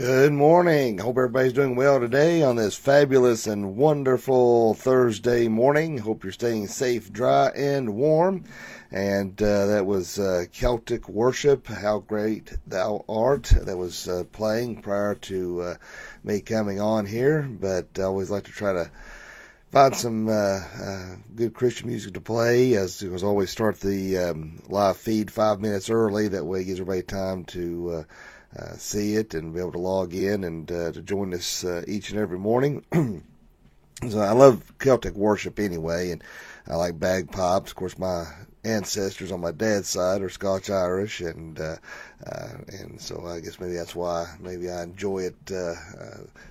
Good morning. Hope everybody's doing well today on this fabulous and wonderful Thursday morning. Hope you're staying safe, dry, and warm. And uh, that was uh, Celtic Worship, How Great Thou Art, that was uh, playing prior to uh, me coming on here. But I always like to try to find some uh, uh, good Christian music to play. As as always, start the um, live feed five minutes early. That way, it gives everybody time to uh, uh, see it and be able to log in and uh, to join us uh, each and every morning. so I love Celtic worship anyway, and I like bagpipes. Of course, my ancestors on my dad's side are Scotch Irish, and uh, uh, and so I guess maybe that's why maybe I enjoy it. A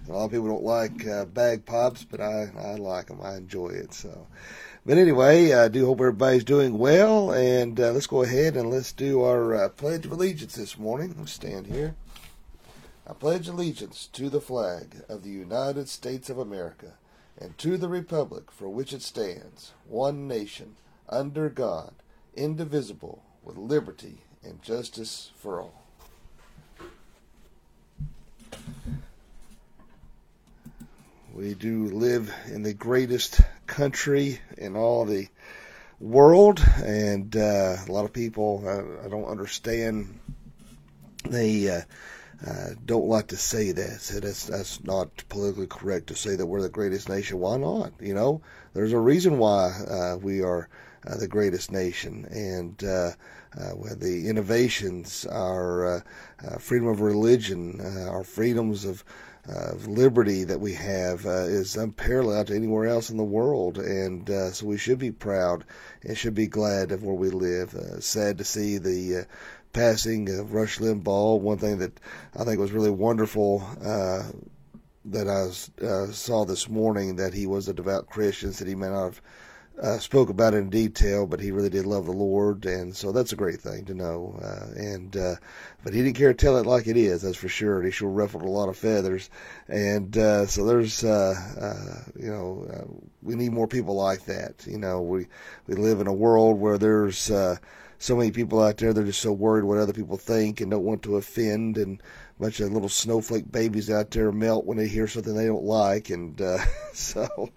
lot of people don't like bagpipes, but I I like them. I enjoy it. So. But anyway, I do hope everybody's doing well, and uh, let's go ahead and let's do our uh, Pledge of Allegiance this morning. Let's stand here. I pledge allegiance to the flag of the United States of America and to the republic for which it stands, one nation, under God, indivisible, with liberty and justice for all. We do live in the greatest country in all the world, and uh, a lot of people uh, I don't understand. They uh, uh, don't like to say that. So that's that's not politically correct to say that we're the greatest nation. Why not? You know, there's a reason why uh, we are uh, the greatest nation, and uh, the innovations, our freedom of religion, our freedoms of of liberty that we have uh, is unparalleled to anywhere else in the world, and uh, so we should be proud and should be glad of where we live. Uh, sad to see the uh, passing of Rush Limbaugh. One thing that I think was really wonderful uh, that I saw this morning that he was a devout Christian, that he may not have uh, spoke about it in detail, but he really did love the Lord, and so that's a great thing to know. Uh, and uh, but he didn't care to tell it like it is, that's for sure. He sure ruffled a lot of feathers, and uh, so there's uh, uh, you know we need more people like that. You know we we live in a world where there's uh, so many people out there they're just so worried what other people think and don't want to offend and bunch of little snowflake babies out there melt when they hear something they don't like, and uh, so,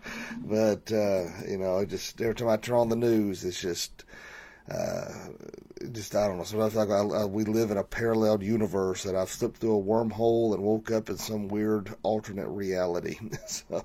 but uh, you know, just every time I turn on the news, it's just. Uh, just I don't know. Sometimes I, I, we live in a parallel universe that I've slipped through a wormhole and woke up in some weird alternate reality. so,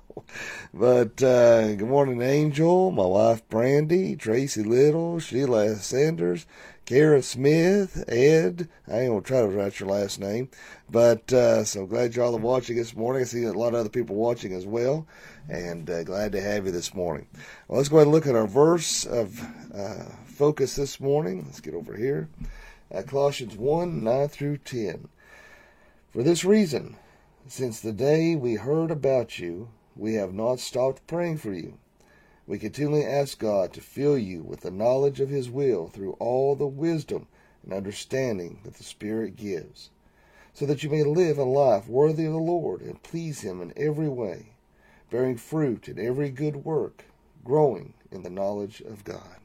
but uh, good morning, Angel, my wife Brandy, Tracy Little, Sheila Sanders, Kara Smith, Ed. I ain't gonna try to write your last name, but uh, so glad y'all are watching this morning. I see a lot of other people watching as well, and uh, glad to have you this morning. Well, let's go ahead and look at our verse of uh, focus this morning. Let's get over here. Uh, Colossians 1 9 through 10. For this reason, since the day we heard about you, we have not stopped praying for you we continually ask God to fill you with the knowledge of His will through all the wisdom and understanding that the Spirit gives, so that you may live a life worthy of the Lord and please Him in every way, bearing fruit in every good work, growing in the knowledge of God.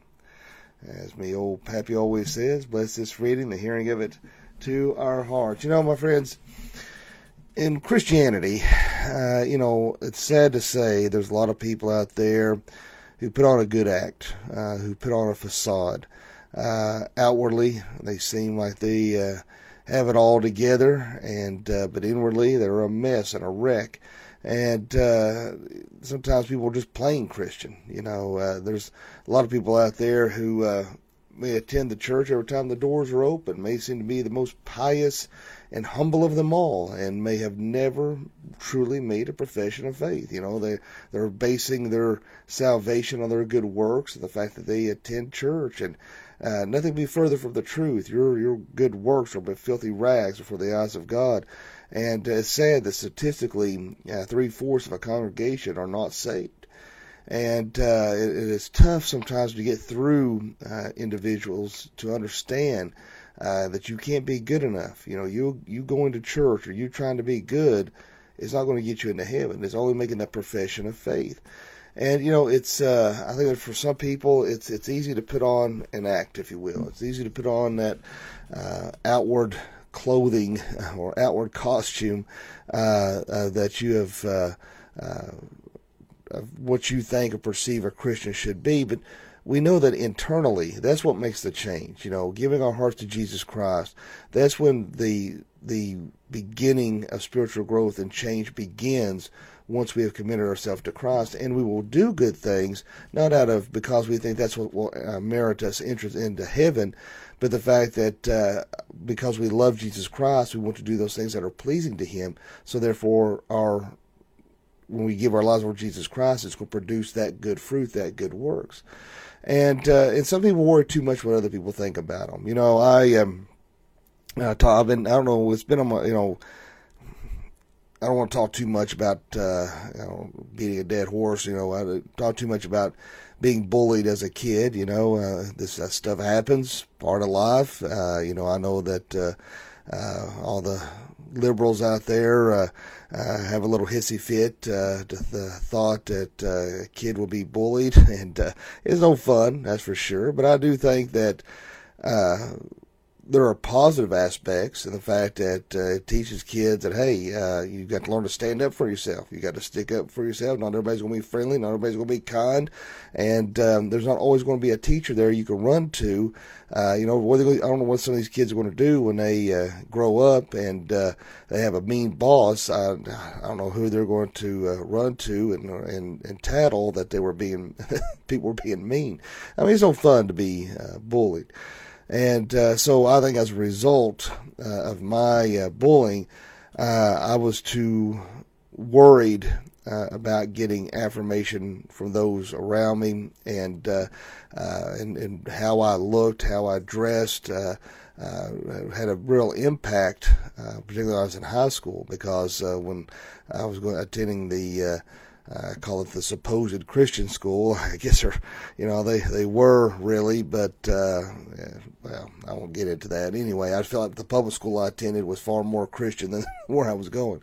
As me old Pappy always says, bless this reading, the hearing of it to our hearts. You know, my friends, in Christianity, uh, you know, it's sad to say there's a lot of people out there who put on a good act, uh, who put on a facade. Uh, outwardly, they seem like they uh, have it all together, and uh, but inwardly they're a mess and a wreck. And uh, sometimes people are just plain Christian. You know, uh, there's a lot of people out there who may attend the church every time the doors are open, may seem to be the most pious and humble of them all, and may have never truly made a profession of faith. You know, they they're basing their salvation on their good works the fact that they attend church, and uh, nothing be further from the truth. Your your good works are but filthy rags before the eyes of God. And it's sad that statistically, uh, three fourths of a congregation are not saved and uh, it, it is tough sometimes to get through uh, individuals to understand uh, that you can't be good enough. You know, you you going to church or you trying to be good is not going to get you into heaven. It's only making that profession of faith. And you know, it's uh, I think that for some people, it's it's easy to put on an act, if you will. It's easy to put on that uh, outward clothing or outward costume uh, uh, that you have uh, what you think or perceive a Christian should be, but we know that internally that's what makes the change. You know, giving our hearts to Jesus Christ. That's when the the beginning of spiritual growth and change begins once we have committed ourselves to Christ, and we will do good things not out of because we think that's what will uh, merit us entrance into heaven, but the fact that uh, because we love Jesus Christ, we want to do those things that are pleasing to Him. So therefore, our when we give our lives over Jesus Christ, it's going to produce that good fruit, that good works. And uh, and some people worry too much what other people think about them. You know, I um, uh, I've been I don't know it's been on my you know I don't want to talk too much about uh, you know, beating a dead horse. You know, I talk too much about being bullied as a kid. You know, uh, this uh, stuff happens, part of life. Uh, you know, I know that uh, uh, all the liberals out there uh, uh, have a little hissy fit uh, to the thought that uh, a kid will be bullied, and uh, it's no fun, that's for sure. But I do think that uh, there are positive aspects in the fact that uh, it teaches kids that hey, uh, you've got to learn to stand up for yourself. You got to stick up for yourself. Not everybody's going to be friendly. Not everybody's going to be kind, and um, there's not always going to be a teacher there you can run to. Uh, you know, what I don't know what some of these kids are going to do when they uh, grow up and uh, they have a mean boss. I, I don't know who they're going to uh, run to and, and and tattle that they were being people were being mean. I mean, it's no fun to be bullied. And uh, so I think as a result uh, of my uh, bullying, uh, I was too worried uh, about getting affirmation from those around me and, uh, and, and how I looked, how I dressed. had a real impact, particularly when I was in high school, because when I was going attending the I call it the supposed Christian school. I guess they're, you know, they, they were really, but, uh, well, I won't get into that. Anyway, I felt like the public school I attended was far more Christian than where I was going.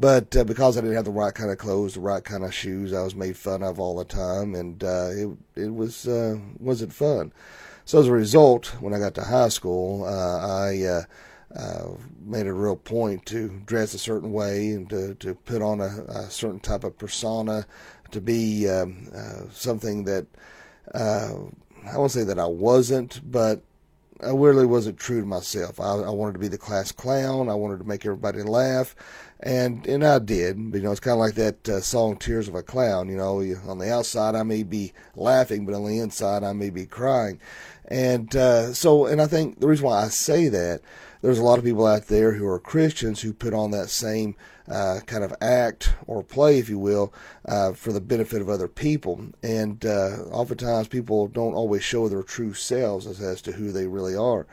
But uh, because I didn't have the right kind of clothes, the right kind of shoes, I was made fun of all the time, and uh, it it was uh, wasn't fun. So as a result, when I got to high school, uh, I uh, uh, made a real point to dress a certain way and to, to put on a, a certain type of persona, to be um, uh, something that uh, I won't say that I wasn't, but I really wasn't true to myself. I, I, wanted to be the class clown. I wanted to make everybody laugh, and and I did. But, you know, it's kind of like that uh, song "Tears of a Clown." You know, on the outside I may be laughing, but on the inside I may be crying. And uh, so, and I think the reason why I say that there's a lot of people out there who are Christians who put on that same uh, kind of act or play, if you will, uh, for the benefit of other people. And uh, oftentimes people don't always show their true selves as, as to who they really are.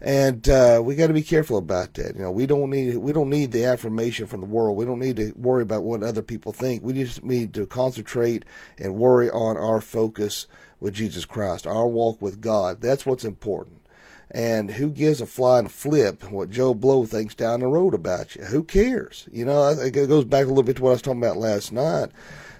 And uh, we got to be careful about that. You know, we don't need we don't need the affirmation from the world. We don't need to worry about what other people think. We just need to concentrate and worry on our focus with Jesus Christ, our walk with God. That's what's important. And who gives a flying flip what Joe Blow thinks down the road about you? Who cares? You know, it goes back a little bit to what I was talking about last night.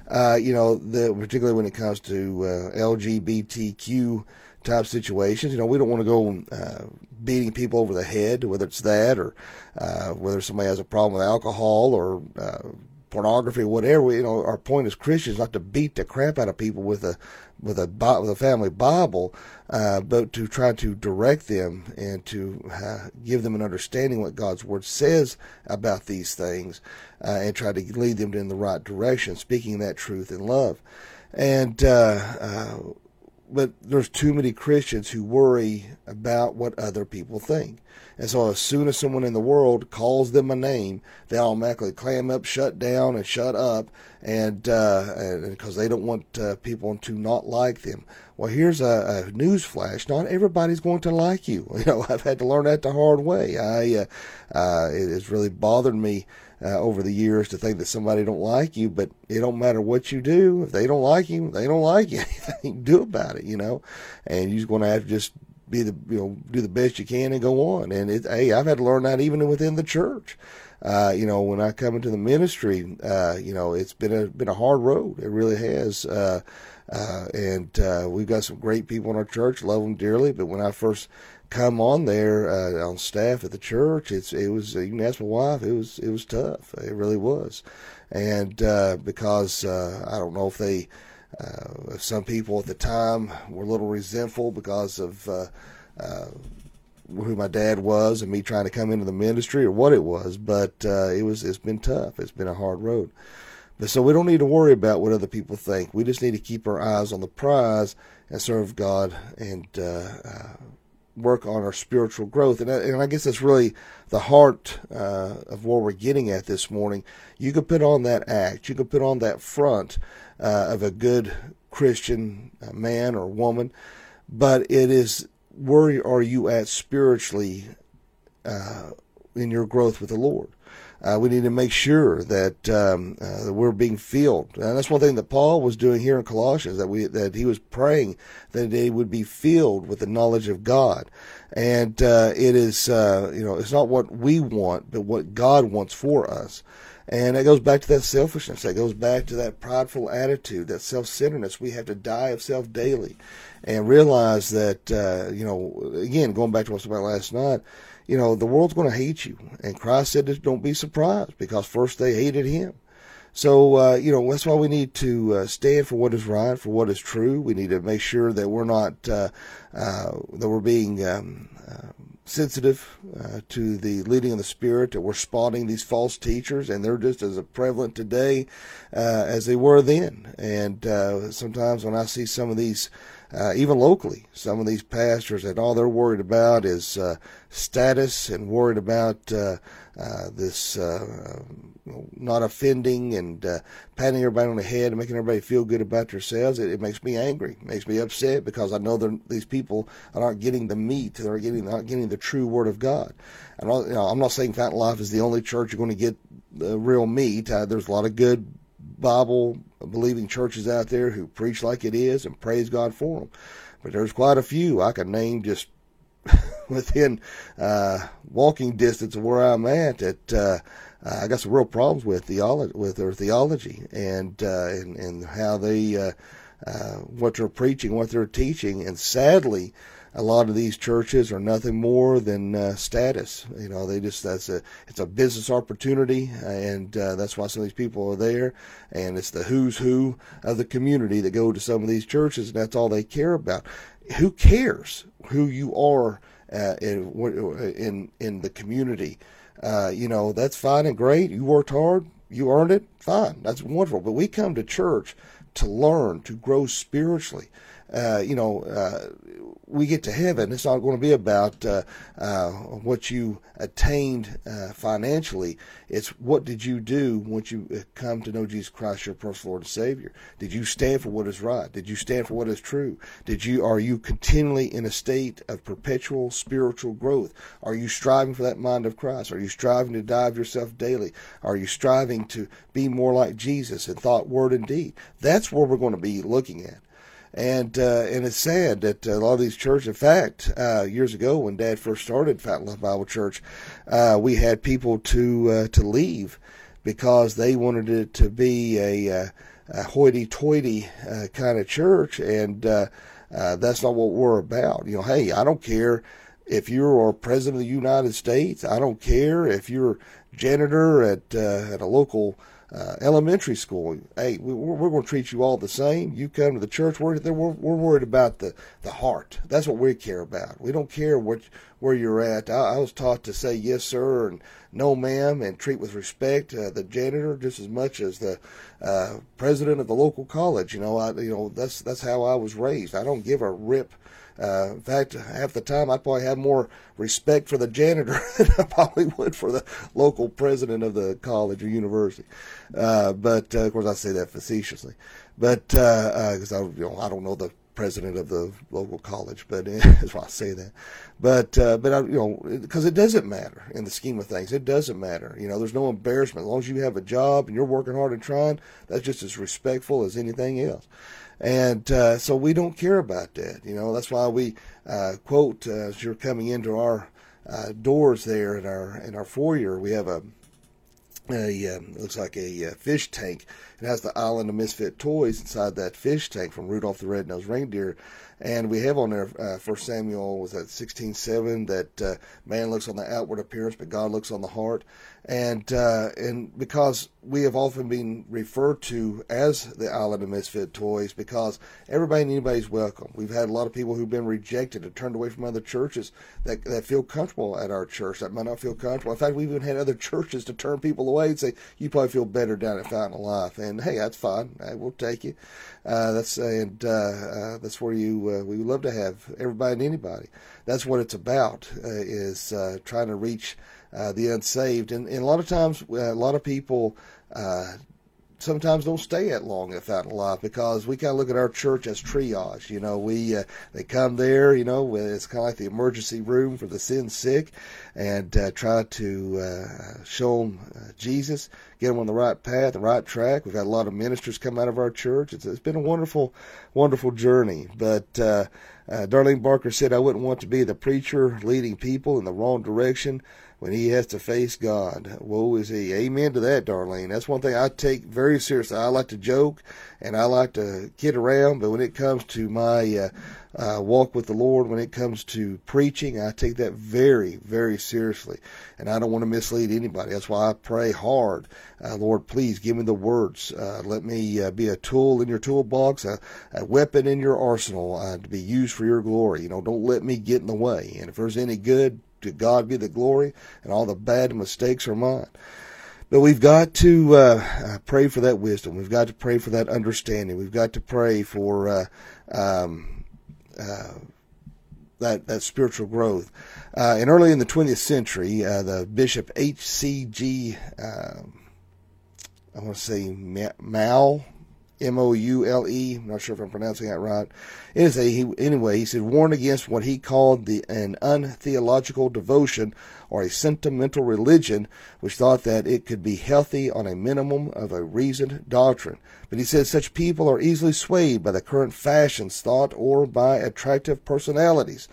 Uh, you know, the, particularly when it comes to uh, LGBTQ type situations. You know, we don't want to go uh, beating people over the head, whether it's that or uh, whether somebody has a problem with alcohol or uh, pornography or whatever. You know, our point as Christians not to beat the crap out of people with a with a with a family Bible, uh, but to try to direct them and to uh, give them an understanding what God's Word says about these things, uh, and try to lead them in the right direction, speaking that truth in love. And uh, uh, but there's too many Christians who worry about what other people think. And so as soon as someone in the world calls them a name, they automatically clam up, shut down, and shut up, and uh, because they don't want uh, people to not like them. Well, here's a, a news flash: not everybody's going to like you. You know, I've had to learn that the hard way. I uh, uh, it has really bothered me. Uh, over the years to think that somebody don't like you, but it don't matter what you do. If they don't like you, they don't like you. Anything do about it, you know. And you're going to have to just be the you know do the best you can and go on. And it, hey, I've had to learn that even within the church. Uh, you know, when I come into the ministry, uh, you know, it's been a been a hard road. It really has. Uh, uh, and uh, we've got some great people in our church, love them dearly. But when I first come on there uh, on staff at the church, it's it was you can ask my wife, it was it was tough, it really was, and uh, because uh, I don't know if they. Uh, some people at the time were a little resentful because of uh, uh, who my dad was and me trying to come into the ministry or what it was, but uh, it was it's been tough. It's been a hard road. So we don't need to worry about what other people think. We just need to keep our eyes on the prize and serve God and uh, uh, work on our spiritual growth. And, and I guess that's really the heart uh, of where we're getting at this morning. You can put on that act. You can put on that front uh, of a good Christian uh, man or woman, but it is where are you at spiritually uh, in your growth with the Lord? Uh, we need to make sure that, um, uh, that we're being filled, and that's one thing that Paul was doing here in Colossians. That we that he was praying that they would be filled with the knowledge of God, and uh, it is uh, you know it's not what we want, but what God wants for us. And it goes back to that selfishness. That goes back to that prideful attitude, that self-centeredness. We have to die of self daily and realize that, uh, you know, again, going back to what I was about last night, you know, the world's going to hate you. And Christ said, don't be surprised because first they hated him. So, uh, you know, that's why we need to uh, stand for what is right, for what is true. We need to make sure that we're not, uh, uh that we're being um, uh, sensitive uh, to the leading of the Spirit, that we're spotting these false teachers, and they're just as prevalent today as they were then. And sometimes when I see some of these uh, even locally, some of these pastors that all they're worried about is uh, status and worried about uh, uh this uh, not offending and uh, patting everybody on the head and making everybody feel good about themselves. It, it makes me angry, it makes me upset because I know these people aren't getting the meat, they're getting not getting the true Word of God. And you know, I'm not saying Fountain Life is the only church you're going to get the real meat. there's a lot of good Bible believing churches out there who preach like it is and praise God for them. But there's quite a few I can name just within uh, walking distance of where I'm at that uh, I got some real problems with theology, with their theology and uh, and, and how they uh, uh, what they're preaching, what they're teaching, and sadly, a lot of these churches are nothing more than uh, status. You know, they just that's a it's a business opportunity, and uh, that's why some of these people are there. And it's the who's who of the community that go to some of these churches, and that's all they care about. Who cares who you are uh, in in in the community? Uh, you know, that's fine and great. You worked hard, you earned it. Fine, that's wonderful. But we come to church to learn, to grow spiritually. Uh, you know, uh, we get to heaven, it's not going to be about uh, uh, what you attained uh, financially. It's what did you do once you uh, come to know Jesus Christ, your personal Lord and Savior? Did you stand for what is right? Did you stand for what is true? Did you are you continually in a state of perpetual spiritual growth? Are you striving for that mind of Christ? Are you striving to die of yourself daily? Are you striving to be more like Jesus in thought, word, and deed? That's where we're going to be looking at. And uh, and it's sad that a lot of these churches, in fact, uh, years ago when Dad first started Fountain Life Bible Church, uh, we had people to uh, to leave because they wanted it to be a, uh, a hoity-toity uh, kind of church, and that's not what we're about. You know, hey, I don't care if you're president of the United States. I don't care if you're janitor at at a local uh, elementary school. Hey, we, we're, we're going to treat you all the same. You come to the church, we're, we're, we're worried about the, the heart. That's what we care about. We don't care what, where you're at. I, I was taught to say yes, sir, and no, ma'am, and treat with respect uh, the janitor just as much as the uh, president of the local college. You know, I, you know that's that's how I was raised. I don't give a rip uh, in fact, half the time I'd probably have more respect for the janitor than I probably would for the local president of the college or university. Uh, but uh, of course, I say that facetiously. But because uh, uh, I, you know, I don't know the president of the local college, but that's why I say that. But uh, but I, you know, because it doesn't matter in the scheme of things, it doesn't matter. You know, there's no embarrassment as long as you have a job and you're working hard and trying. That's just as respectful as anything else. And uh, so we don't care about that. You know, that's why we uh, quote uh, as you're coming into our uh, doors there in our in our foyer, we have a a um, looks like a, a, uh, fish tank. It has the Island of Misfit Toys inside that fish tank from Rudolph the Red-Nosed Reindeer. And we have on there, uh, First Samuel was at sixteen seven that uh, man looks on the outward appearance, but God looks on the heart. And uh, and because we have often been referred to as the island of misfit toys, because everybody and anybody's welcome. We've had a lot of people who've been rejected and turned away from other churches that that feel comfortable at our church that might not feel comfortable. In fact, we've even had other churches to turn people away and say, "You probably feel better down at Fountain of Life," and hey, that's fine. We'll take you. Uh, that's and uh, uh, that's where you uh, we would love to have everybody and anybody. That's what it's about uh, is uh, trying to reach the unsaved, and, and, a lot of times a lot of people sometimes don't stay that long at Fountain of Life because we kind of look at our church as triage. You know, we uh, they come there. You know, it's kind of like the emergency room for the sin sick, and uh, try to uh, show them uh, Jesus, get them on the right path, the right track. We've had a lot of ministers come out of our church. It's, it's been a wonderful, wonderful journey. But uh, uh, Darlene Barker said, "I wouldn't want to be the preacher leading people in the wrong direction." When he has to face God. Woe is he. Amen to that, Darlene. That's one thing I take very seriously. I like to joke and I like to kid around, but when it comes to my uh, uh, walk with the Lord, when it comes to preaching, I take that very, very seriously. And I don't want to mislead anybody. That's why I pray hard. Uh, Lord, please give me the words. Uh, let me uh, be a tool in your toolbox, a, a weapon in your arsenal uh, to be used for your glory. You know, don't let me get in the way. And if there's any good, to God be the glory, and all the bad mistakes are mine. But we've got to uh, uh, pray for that wisdom. We've got to pray for that understanding. We've got to pray for uh, um, uh, that that spiritual growth. Uh, and early in the 20th century, uh, the Bishop H.C.G. Um, I want to say Mao M O U L E. I'm not sure if I'm pronouncing that right. Anyway, he, anyway, he said warned against what he called the an untheological devotion or a sentimental religion, which thought that it could be healthy on a minimum of a reasoned doctrine. But he said such people are easily swayed by the current fashions, thought, or by attractive personalities.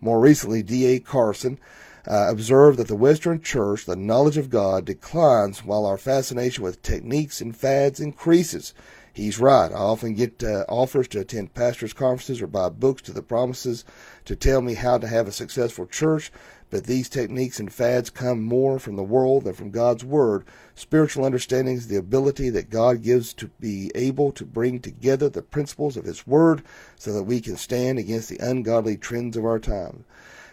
More recently, D.A. Carson. Uh, observed that the Western Church, the knowledge of God, declines while our fascination with techniques and fads increases. He's right. I often get uh, offers to attend pastors' conferences or buy books to the promises to tell me how to have a successful church, but these techniques and fads come more from the world than from God's Word. Spiritual understanding is the ability that God gives to be able to bring together the principles of His Word so that we can stand against the ungodly trends of our time.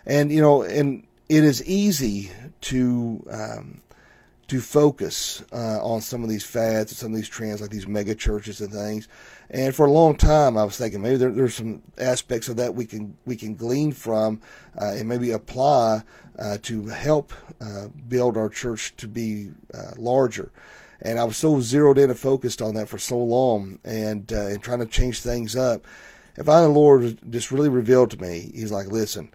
And, you know, and it is easy to um, to focus uh, on some of these fads and some of these trends, like these mega churches and things. And for a long time, I was thinking maybe there, there's some aspects of that we can we can glean from uh, and maybe apply uh, to help uh, build our church to be uh, larger. And I was so zeroed in and focused on that for so long, and uh, and trying to change things up. And finally, the Lord just really revealed to me. He's like, "Listen."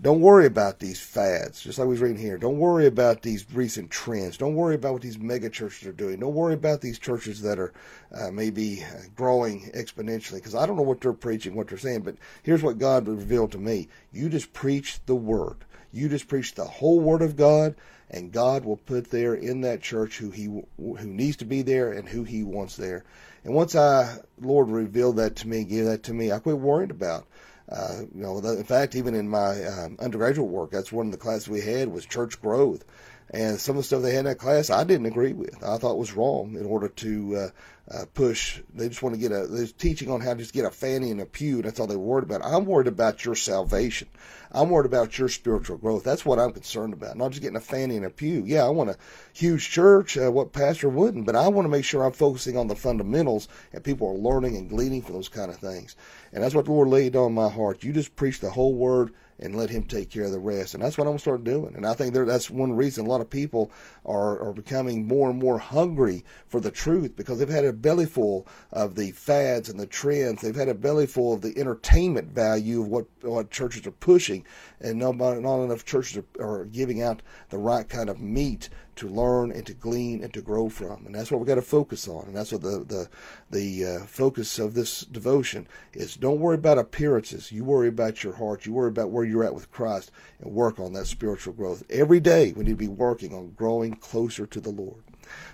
Don't worry about these fads, just like we was reading here. Don't worry about these recent trends. Don't worry about what these mega churches are doing. Don't worry about these churches that are uh, maybe uh, growing exponentially, because I don't know what they're preaching, what they're saying. But here's what God revealed to me: you just preach the word. You just preach the whole word of God, and God will put there in that church who he who needs to be there and who He wants there. And once I, Lord, revealed that to me, gave that to me, I quit worrying about uh, you know, in fact, even in my um, undergraduate work, that's one of the classes we had was church growth, and some of the stuff they had in that class I didn't agree with. I thought was wrong. In order to uh, uh, push, they just want to get a. They're teaching on how to just get a fanny and a pew. That's all they're worried about. I'm worried about your salvation. I'm worried about your spiritual growth. That's what I'm concerned about. Not just getting a fanny and a pew. Yeah, I want a huge church. Uh, what pastor wouldn't? But I want to make sure I'm focusing on the fundamentals and people are learning and gleaning from those kind of things. And that's what the Lord laid on my heart. You just preach the whole word and let him take care of the rest. And that's what I'm going to start doing. And I think that's one reason a lot of people are, are becoming more and more hungry for the truth because they've had a belly full of the fads and the trends. They've had a belly full of the entertainment value of what, what churches are pushing. And not, not enough churches are, are giving out the right kind of meat to learn and to glean and to grow from. And that's what we've got to focus on. And that's what the the the uh, focus of this devotion is. Don't worry about appearances. You worry about your heart. You worry about where you're at with Christ and work on that spiritual growth. Every day we need to be working on growing closer to the Lord.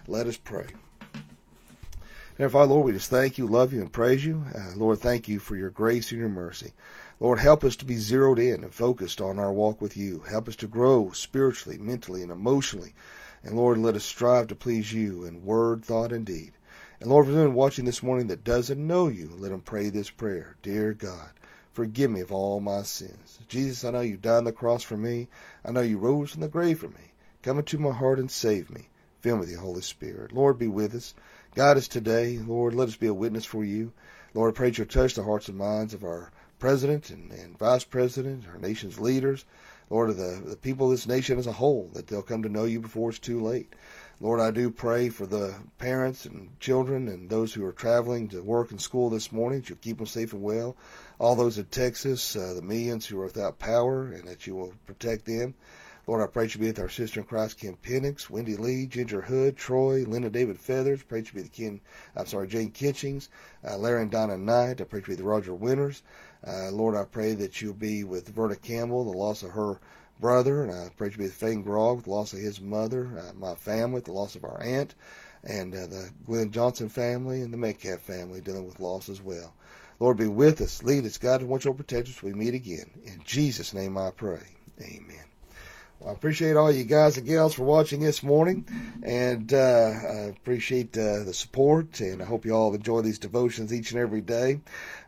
Let us pray. Father, Lord, we just thank you, love you, and praise you. Uh, Lord, thank you for your grace and your mercy. Lord, help us to be zeroed in and focused on our walk with you. Help us to grow spiritually, mentally, and emotionally. And Lord, let us strive to please you in word, thought, and deed. And Lord, for anyone watching this morning that doesn't know you, let them pray this prayer. Dear God, forgive me of all my sins. Jesus, I know you died on the cross for me. I know you rose from the grave for me. Come into my heart and save me. Fill me with the Holy Spirit. Lord, be with us. Guide us today. Lord, let us be a witness for you. Lord, I pray you'll touch the hearts and minds of our president and, and vice president, our nation's leaders, Lord, of the, the people of this nation as a whole, that they'll come to know you before it's too late. Lord, I do pray for the parents and children and those who are traveling to work and school this morning. That you'll keep them safe and well. All those in Texas, uh, the millions who are without power, and that you will protect them. Lord, I pray you be with our sister in Christ, Kim Penix, Wendy Lee, Ginger Hood, Troy, Linda David Feathers. Pray you be the Ken, I'm sorry, Jane Kitchings, uh, Larry and Donna Knight. I pray you be the Roger Winters. Uh, Lord, I pray that you'll be with Verna Campbell, the loss of her brother, and I pray you be with Fane Grog, the loss of his mother, uh, my family, the loss of our aunt, and uh, the Glenn Johnson family and the Metcalf family dealing with loss as well. Lord, be with us, lead us, God, and watch over protect us. We meet again. In Jesus' name I pray. Amen. Well, I appreciate all you guys and gals for watching this morning, and uh, I appreciate uh, the support, and I hope you all enjoy these devotions each and every day.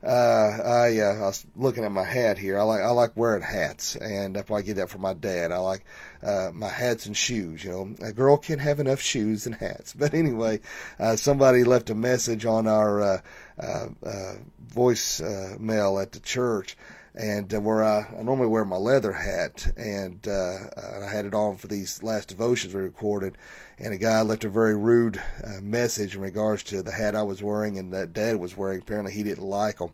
Uh, I, uh, I was looking at my hat here. I like I like wearing hats, and that's why I get that from my dad. I like uh, my hats and shoes. You know, a girl can't have enough shoes and hats. But anyway, uh, somebody left a message on our uh, uh, uh, voice uh, mail at the church and uh, where I, I normally wear my leather hat, and uh, I had it on for these last devotions we recorded, and a guy left a very rude uh, message in regards to the hat I was wearing and that Dad was wearing. Apparently, he didn't like them.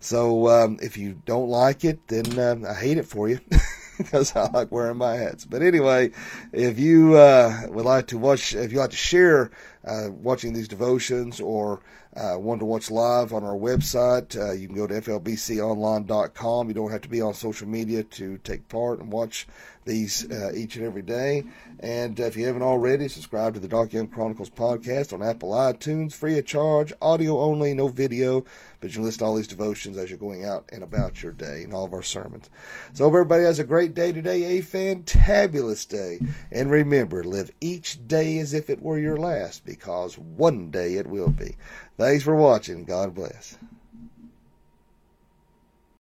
So um, if you don't like it, then um, I hate it for you. because I like wearing my hats. But anyway, if you uh, would like to watch, if you like to share uh, watching these devotions or uh, want to watch live on our website, uh, you can go to flbconline.com. You don't have to be on social media to take part and watch these uh, each and every day. And if you haven't already, subscribe to the Dark Young Chronicles podcast on Apple iTunes, free of charge, audio only, no video. But you can listen to all these devotions as you're going out and about your day and all of our sermons. So, hope everybody has a great day today, a fantabulous day. And remember, live each day as if it were your last, because one day it will be. Thanks for watching. God bless.